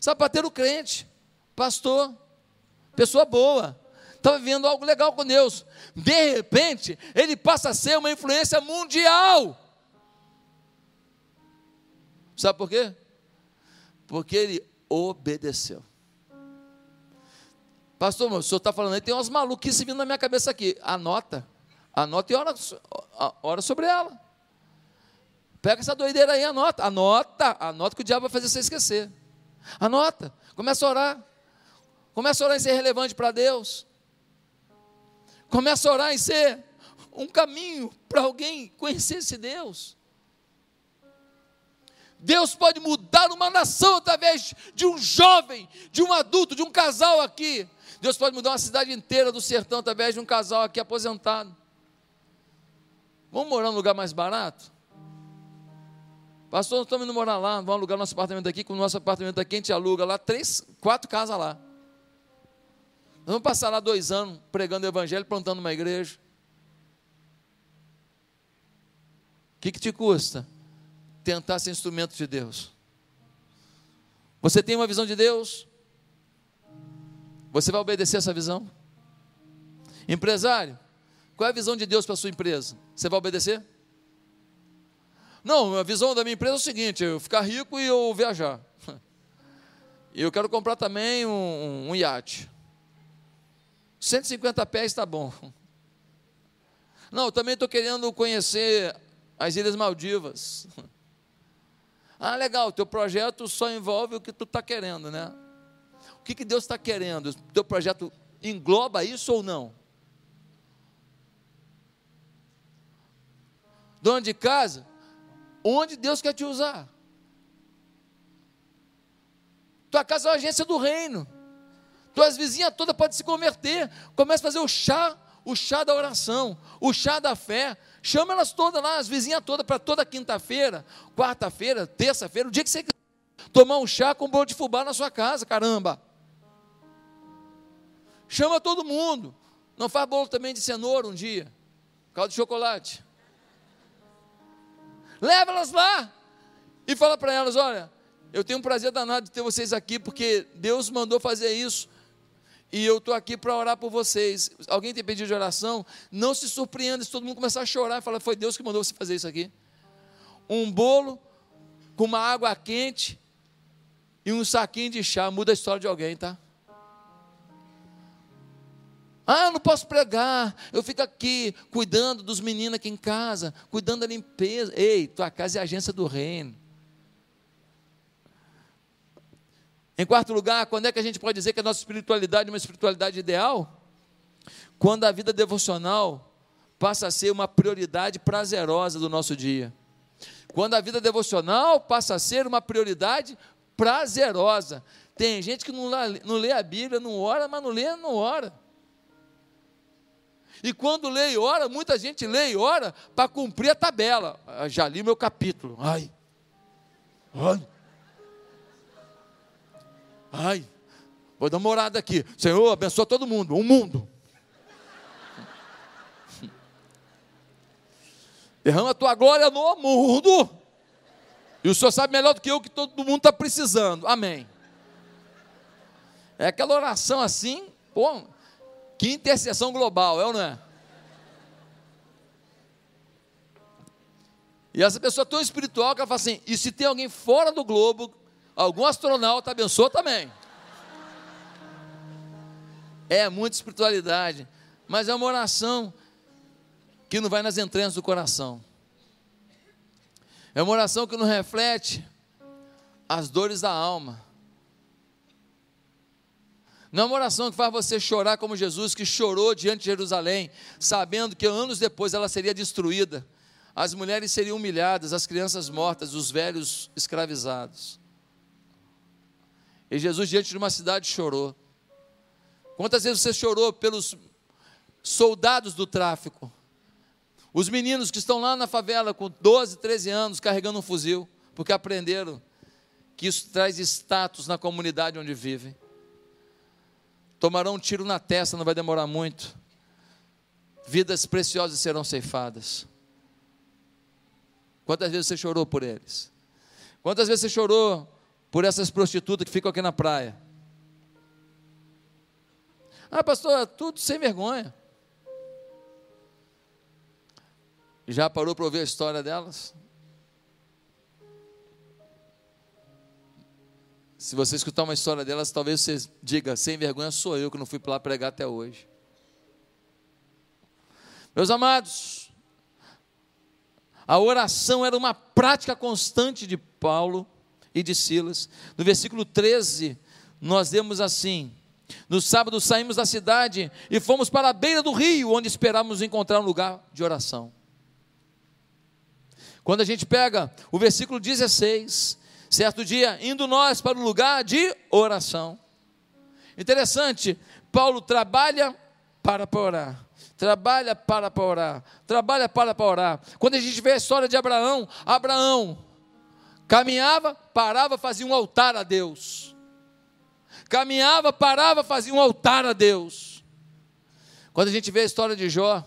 Sapateiro crente, pastor, pessoa boa, estava vivendo algo legal com Deus. De repente, ele passa a ser uma influência mundial. Sabe por quê? Porque ele obedeceu. Pastor, o senhor está falando aí, tem umas maluquices vindo na minha cabeça aqui. Anota. Anota e ora, ora sobre ela. Pega essa doideira aí, anota. Anota. Anota que o diabo vai fazer você esquecer. Anota. Começa a orar. Começa a orar em ser relevante para Deus. Começa a orar em ser um caminho para alguém conhecer esse Deus. Deus pode mudar uma nação através de um jovem, de um adulto, de um casal aqui. Deus pode mudar uma cidade inteira do sertão através de um casal aqui aposentado. Vamos morar num lugar mais barato? Pastor, nós estamos indo morar lá, vamos alugar nosso apartamento aqui, com o nosso apartamento aqui a gente aluga lá, três, quatro casas lá. Vamos passar lá dois anos pregando o evangelho, plantando uma igreja. O que, que te custa? Tentar ser instrumento de Deus. Você tem uma visão de Deus? Você vai obedecer essa visão? Empresário, qual é a visão de Deus para a sua empresa? Você vai obedecer? Não, a visão da minha empresa é o seguinte: eu ficar rico e eu viajar. E eu quero comprar também um, um iate. 150 pés está bom. Não, eu também estou querendo conhecer as Ilhas Maldivas. Ah, legal, teu projeto só envolve o que tu está querendo, né? O que, que Deus está querendo? O teu projeto engloba isso ou não? Dono de casa, onde Deus quer te usar? Tua casa é uma agência do reino. Tuas vizinhas todas podem se converter. Começa a fazer o chá, o chá da oração, o chá da fé. Chama elas todas lá, as vizinhas todas, para toda quinta-feira, quarta-feira, terça-feira, o dia que você quiser. Tomar um chá com bolo de fubá na sua casa, caramba. Chama todo mundo. Não faz bolo também de cenoura um dia. Caldo de chocolate. Leva elas lá e fala para elas: olha, eu tenho um prazer danado de ter vocês aqui, porque Deus mandou fazer isso. E eu estou aqui para orar por vocês. Alguém tem pedido de oração? Não se surpreenda se todo mundo começar a chorar e falar: Foi Deus que mandou você fazer isso aqui. Um bolo com uma água quente e um saquinho de chá muda a história de alguém, tá? Ah, não posso pregar, eu fico aqui cuidando dos meninos aqui em casa, cuidando da limpeza. Ei, tua casa é agência do reino. Em quarto lugar, quando é que a gente pode dizer que a nossa espiritualidade é uma espiritualidade ideal? Quando a vida devocional passa a ser uma prioridade prazerosa do nosso dia. Quando a vida devocional passa a ser uma prioridade prazerosa. Tem gente que não não lê a Bíblia, não ora, mas não lê, não ora. E quando lê e ora, muita gente lê e ora para cumprir a tabela. Ah, já li meu capítulo. Ai. Ai. Ai. Vou dar uma orada aqui. Senhor, abençoa todo mundo. O mundo. Derrama a tua glória no mundo. E o Senhor sabe melhor do que eu que todo mundo está precisando. Amém. É aquela oração assim, pô, que intercessão global, é ou não é? E essa pessoa tão espiritual que ela fala assim: e se tem alguém fora do globo, algum astronauta abençoa também. É muita espiritualidade, mas é uma oração que não vai nas entranhas do coração. É uma oração que não reflete as dores da alma. Não é uma oração que faz você chorar como Jesus, que chorou diante de Jerusalém, sabendo que anos depois ela seria destruída. As mulheres seriam humilhadas, as crianças mortas, os velhos escravizados. E Jesus, diante de uma cidade, chorou. Quantas vezes você chorou pelos soldados do tráfico? Os meninos que estão lá na favela com 12, 13 anos carregando um fuzil, porque aprenderam que isso traz status na comunidade onde vivem tomarão um tiro na testa, não vai demorar muito. Vidas preciosas serão ceifadas. Quantas vezes você chorou por eles? Quantas vezes você chorou por essas prostitutas que ficam aqui na praia? Ah, pastor, tudo sem vergonha. Já parou para ouvir a história delas? Se você escutar uma história delas, talvez você diga: sem vergonha sou eu que não fui para lá pregar até hoje. Meus amados, a oração era uma prática constante de Paulo e de Silas. No versículo 13, nós vemos assim: No sábado saímos da cidade e fomos para a beira do rio, onde esperávamos encontrar um lugar de oração. Quando a gente pega o versículo 16, certo dia, indo nós para o lugar de oração. Interessante, Paulo trabalha para orar. Trabalha para orar, trabalha para orar. Quando a gente vê a história de Abraão, Abraão caminhava, parava, fazia um altar a Deus caminhava, parava, fazia um altar a Deus. Quando a gente vê a história de Jó,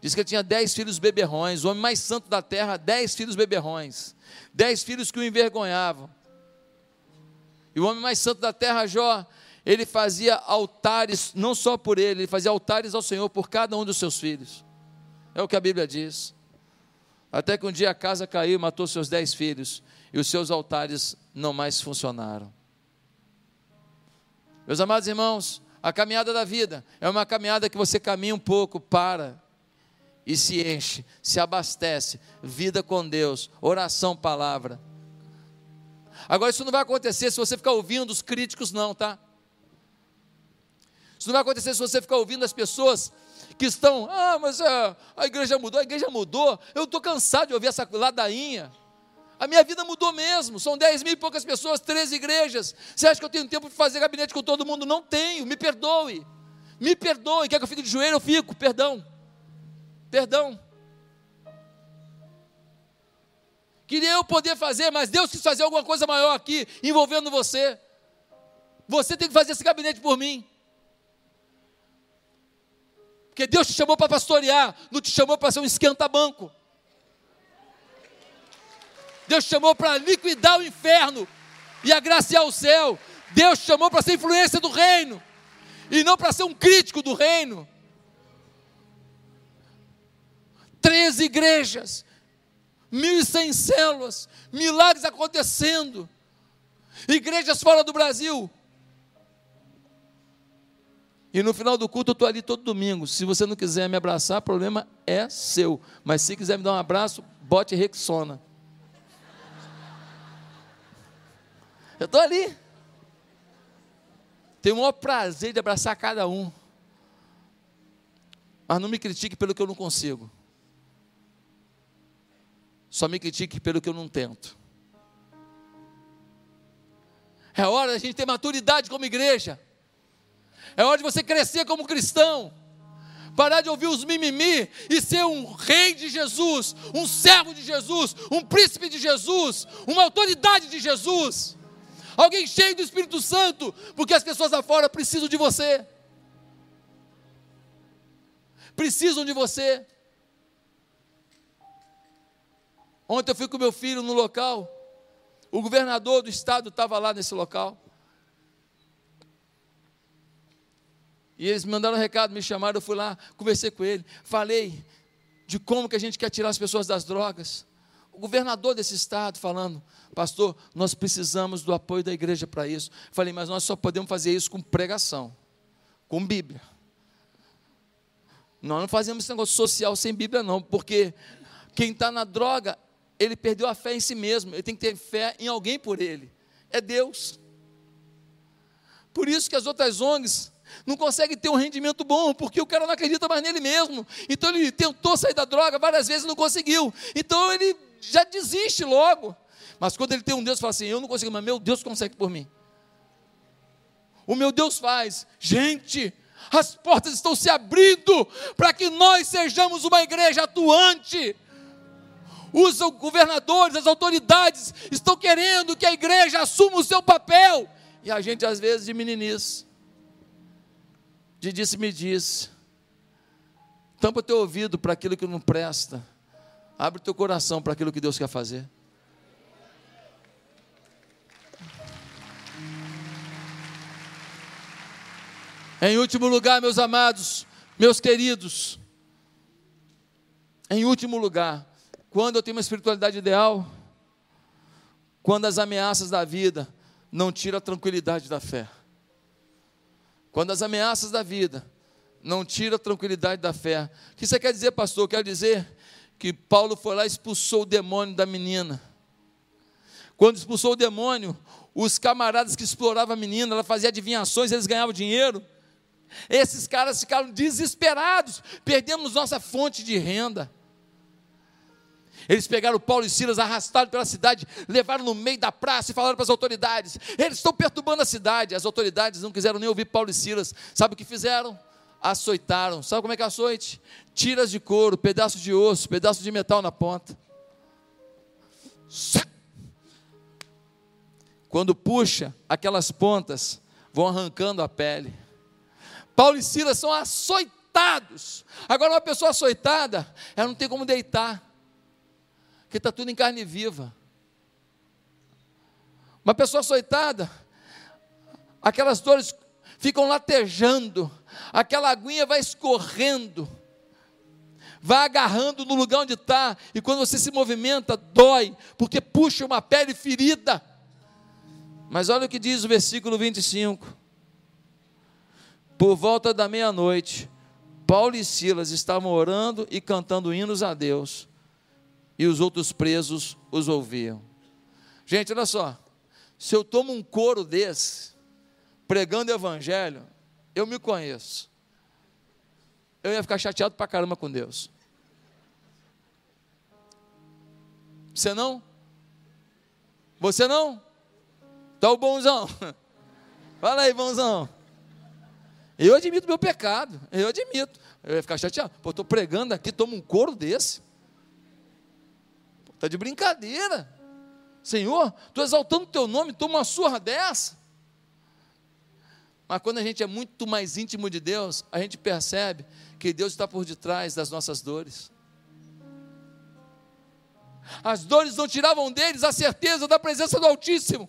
diz que ele tinha dez filhos beberrões, o homem mais santo da terra, dez filhos beberrões, dez filhos que o envergonhavam. E o homem mais santo da terra, Jó, ele fazia altares, não só por ele, ele fazia altares ao Senhor por cada um dos seus filhos. É o que a Bíblia diz. Até que um dia a casa caiu e matou seus dez filhos, e os seus altares não mais funcionaram. Meus amados irmãos, a caminhada da vida é uma caminhada que você caminha um pouco, para e se enche, se abastece, vida com Deus, oração, palavra. Agora, isso não vai acontecer se você ficar ouvindo os críticos, não, tá? Isso não vai acontecer se você ficar ouvindo as pessoas que estão, ah, mas a, a igreja mudou, a igreja mudou, eu estou cansado de ouvir essa ladainha. A minha vida mudou mesmo. São 10 mil e poucas pessoas, 13 igrejas. Você acha que eu tenho tempo de fazer gabinete com todo mundo? Não tenho. Me perdoe. Me perdoe. Quer que eu fique de joelho? Eu fico. Perdão. Perdão. Queria eu poder fazer, mas Deus quis fazer alguma coisa maior aqui, envolvendo você. Você tem que fazer esse gabinete por mim. Porque Deus te chamou para pastorear, não te chamou para ser um esquenta-banco. Deus chamou para liquidar o inferno e agraciar o céu. Deus chamou para ser influência do reino e não para ser um crítico do reino. Três igrejas, mil e cem células, milagres acontecendo, igrejas fora do Brasil. E no final do culto eu estou ali todo domingo. Se você não quiser me abraçar, o problema é seu. Mas se quiser me dar um abraço, bote Rexona. Eu estou ali. Tenho o maior prazer de abraçar cada um. Mas não me critique pelo que eu não consigo. Só me critique pelo que eu não tento. É hora da gente ter maturidade como igreja. É hora de você crescer como cristão. Parar de ouvir os mimimi e ser um rei de Jesus, um servo de Jesus, um príncipe de Jesus, uma autoridade de Jesus alguém cheio do Espírito Santo, porque as pessoas lá fora precisam de você. Precisam de você. Ontem eu fui com meu filho no local, o governador do estado estava lá nesse local. E eles me mandaram um recado, me chamaram, eu fui lá, conversei com ele, falei de como que a gente quer tirar as pessoas das drogas o governador desse estado falando, pastor, nós precisamos do apoio da igreja para isso. Falei, mas nós só podemos fazer isso com pregação, com Bíblia. Nós não fazemos esse negócio social sem Bíblia, não, porque quem está na droga, ele perdeu a fé em si mesmo, ele tem que ter fé em alguém por ele, é Deus. Por isso que as outras ONGs não conseguem ter um rendimento bom, porque o cara não acredita mais nele mesmo. Então ele tentou sair da droga várias vezes e não conseguiu. Então ele já desiste logo. Mas quando ele tem um Deus, fala assim: Eu não consigo, mas meu Deus consegue por mim. O meu Deus faz. Gente, as portas estão se abrindo para que nós sejamos uma igreja atuante. Os governadores, as autoridades estão querendo que a igreja assuma o seu papel. E a gente, às vezes, de meninice, de disse-me disse, tampa teu ouvido para aquilo que não presta Abre o teu coração para aquilo que Deus quer fazer. Em último lugar, meus amados, meus queridos, em último lugar, quando eu tenho uma espiritualidade ideal, quando as ameaças da vida não tiram a tranquilidade da fé, quando as ameaças da vida não tiram a tranquilidade da fé, o que você quer dizer, pastor? Quer dizer que Paulo foi lá e expulsou o demônio da menina. Quando expulsou o demônio, os camaradas que exploravam a menina, ela fazia adivinhações, eles ganhavam dinheiro. Esses caras ficaram desesperados, perdemos nossa fonte de renda. Eles pegaram Paulo e Silas, arrastaram pela cidade, levaram no meio da praça e falaram para as autoridades: eles estão perturbando a cidade. As autoridades não quiseram nem ouvir Paulo e Silas. Sabe o que fizeram? Açoitaram. Sabe como é que é açoite? Tiras de couro, pedaços de osso, pedaços de metal na ponta. Quando puxa, aquelas pontas vão arrancando a pele. Paulo e Silas são açoitados. Agora, uma pessoa açoitada, ela não tem como deitar porque está tudo em carne viva. Uma pessoa açoitada, aquelas dores ficam latejando, aquela aguinha vai escorrendo, vai agarrando no lugar onde está, e quando você se movimenta, dói, porque puxa uma pele ferida. Mas olha o que diz o versículo 25: Por volta da meia-noite, Paulo e Silas estavam orando e cantando hinos a Deus e os outros presos os ouviam. Gente, olha só, se eu tomo um coro desse, pregando o evangelho, eu me conheço. Eu ia ficar chateado pra caramba com Deus. Você não? Você não? Tá o bonzão. Fala aí, bonzão. Eu admito meu pecado. Eu admito. Eu ia ficar chateado. Pô, estou pregando aqui, tomo um coro desse. Está de brincadeira. Senhor, estou exaltando o teu nome, toma uma surra dessa. Mas quando a gente é muito mais íntimo de Deus, a gente percebe que Deus está por detrás das nossas dores. As dores não tiravam deles a certeza da presença do Altíssimo.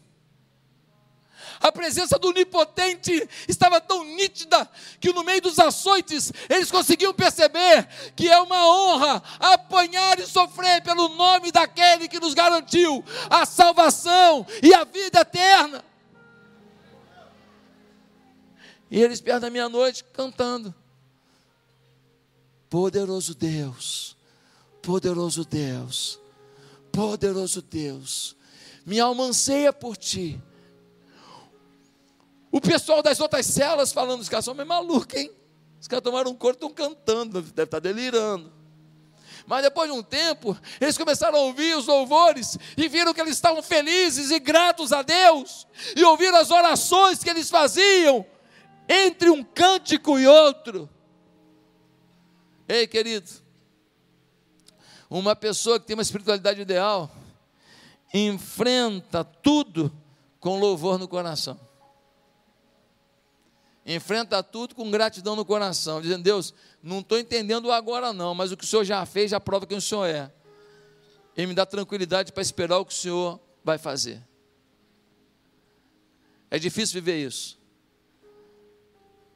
A presença do Onipotente estava tão nítida que no meio dos açoites eles conseguiam perceber que é uma honra apanhar e sofrer pelo nome daquele que nos garantiu a salvação e a vida eterna. E eles perto da meia-noite cantando. Poderoso Deus, poderoso Deus, poderoso Deus, minha alma anseia por ti o pessoal das outras celas falando, os caras são meio malucos, hein? Os caras tomaram um corpo, estão cantando, deve estar delirando. Mas depois de um tempo, eles começaram a ouvir os louvores e viram que eles estavam felizes e gratos a Deus, e ouviram as orações que eles faziam entre um cântico e outro. Ei, querido, uma pessoa que tem uma espiritualidade ideal enfrenta tudo com louvor no coração enfrenta tudo com gratidão no coração, dizendo: Deus, não estou entendendo agora não, mas o que o Senhor já fez já prova quem o Senhor é. E me dá tranquilidade para esperar o que o Senhor vai fazer. É difícil viver isso.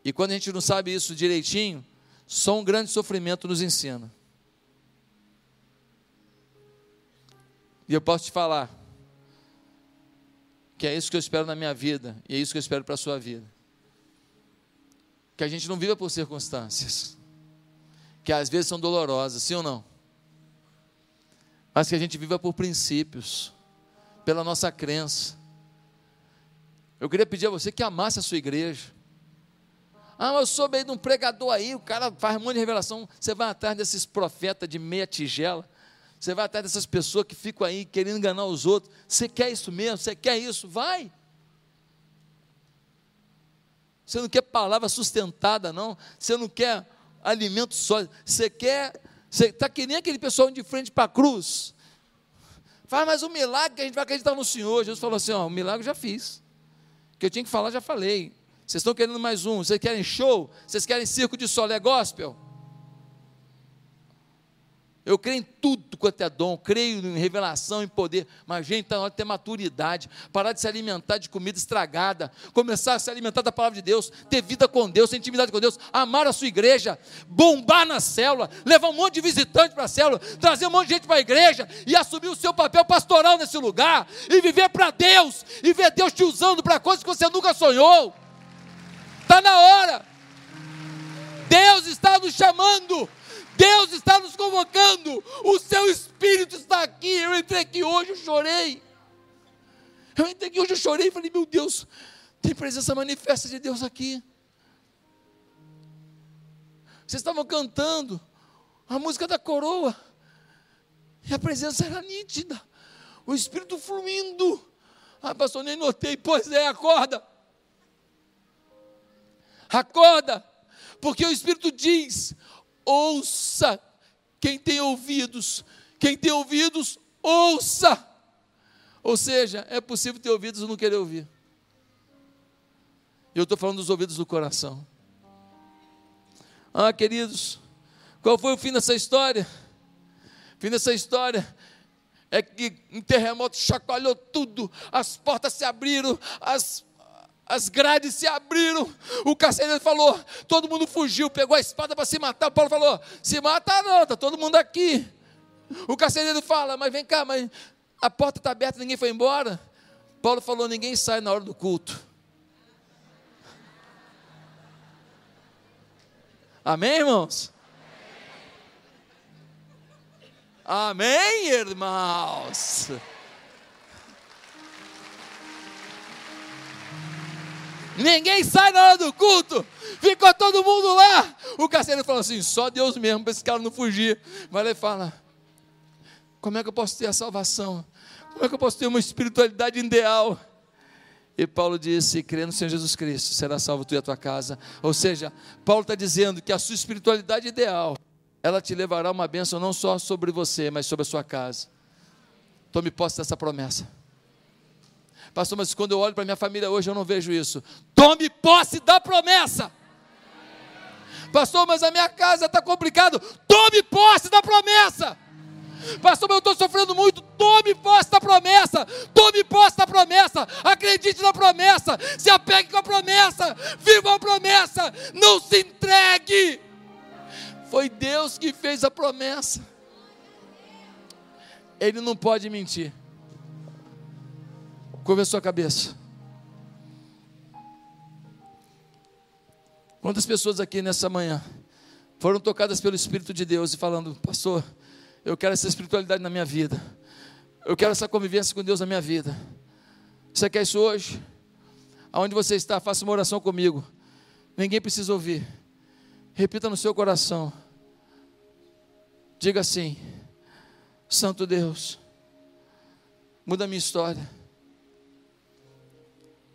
E quando a gente não sabe isso direitinho, só um grande sofrimento nos ensina. E eu posso te falar que é isso que eu espero na minha vida, e é isso que eu espero para a sua vida que a gente não viva por circunstâncias, que às vezes são dolorosas, sim ou não? Mas que a gente viva por princípios, pela nossa crença. Eu queria pedir a você que amasse a sua igreja. Ah, eu sou meio de um pregador aí, o cara faz um monte de revelação. Você vai atrás desses profetas de meia tigela. Você vai atrás dessas pessoas que ficam aí querendo enganar os outros. Você quer isso mesmo? Você quer isso? Vai. Você não quer palavra sustentada, não. Você não quer alimento sólido. Você quer. Você está que nem aquele pessoal de frente para a cruz. Faz mais um milagre que a gente vai acreditar no Senhor. Jesus falou assim: ó, o milagre eu já fiz. O que eu tinha que falar, já falei. Vocês estão querendo mais um? Vocês querem show? Vocês querem circo de solé gospel? Eu creio em tudo quanto é dom, creio em revelação, em poder, mas gente, está na hora de ter maturidade, parar de se alimentar de comida estragada, começar a se alimentar da palavra de Deus, ter vida com Deus, ter intimidade com Deus, amar a sua igreja, bombar na célula, levar um monte de visitante para a célula, trazer um monte de gente para a igreja e assumir o seu papel pastoral nesse lugar, e viver para Deus, e ver Deus te usando para coisas que você nunca sonhou. Está na hora. Deus está nos chamando Deus está nos convocando. O seu espírito está aqui. Eu entrei aqui hoje, eu chorei. Eu entrei aqui hoje, eu chorei e falei, meu Deus, tem presença manifesta de Deus aqui. Vocês estavam cantando a música da coroa, e a presença era nítida, o Espírito fluindo. Ah, pastor, nem notei. Pois é, acorda. Acorda, porque o Espírito diz: ouça. Quem tem ouvidos, quem tem ouvidos, ouça. Ou seja, é possível ter ouvidos e não querer ouvir. Eu estou falando dos ouvidos do coração. Ah, queridos, qual foi o fim dessa história? O fim dessa história é que um terremoto chacoalhou tudo, as portas se abriram, as, as grades se abriram, o carcereiro falou, todo mundo fugiu, pegou a espada para se matar, o Paulo falou, se mata não, está todo mundo aqui. O carcereiro fala, mas vem cá, mas a porta está aberta, ninguém foi embora. Paulo falou, ninguém sai na hora do culto. Amém, irmãos? Amém, irmãos? Ninguém sai na hora do culto. Ficou todo mundo lá. O carcereiro falou assim: só Deus mesmo para esse cara não fugir. Mas ele fala: como é que eu posso ter a salvação? Como é que eu posso ter uma espiritualidade ideal? E Paulo disse: crê no Senhor Jesus Cristo, será salvo tu e a tua casa. Ou seja, Paulo está dizendo que a sua espiritualidade ideal ela te levará uma bênção não só sobre você, mas sobre a sua casa. Tome posse dessa promessa. Pastor, mas quando eu olho para minha família hoje, eu não vejo isso. Tome posse da promessa. Pastor, mas a minha casa está complicado. Tome posse da promessa. Pastor, mas eu estou sofrendo muito. Tome posse da promessa. Tome posse da promessa. Acredite na promessa. Se apegue com a promessa. Viva a promessa. Não se entregue. Foi Deus que fez a promessa. Ele não pode mentir. Curva a sua cabeça. Quantas pessoas aqui nessa manhã foram tocadas pelo Espírito de Deus e falando, pastor, eu quero essa espiritualidade na minha vida. Eu quero essa convivência com Deus na minha vida. Você quer isso hoje? Aonde você está, faça uma oração comigo. Ninguém precisa ouvir. Repita no seu coração. Diga assim: Santo Deus, muda a minha história,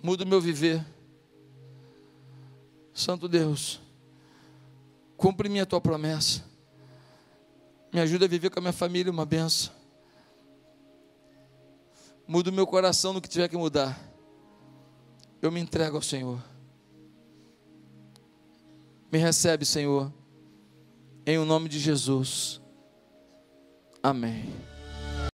muda o meu viver. Santo Deus, cumpre minha tua promessa, me ajuda a viver com a minha família uma benção. Muda o meu coração no que tiver que mudar. Eu me entrego ao Senhor. Me recebe, Senhor, em o nome de Jesus. Amém.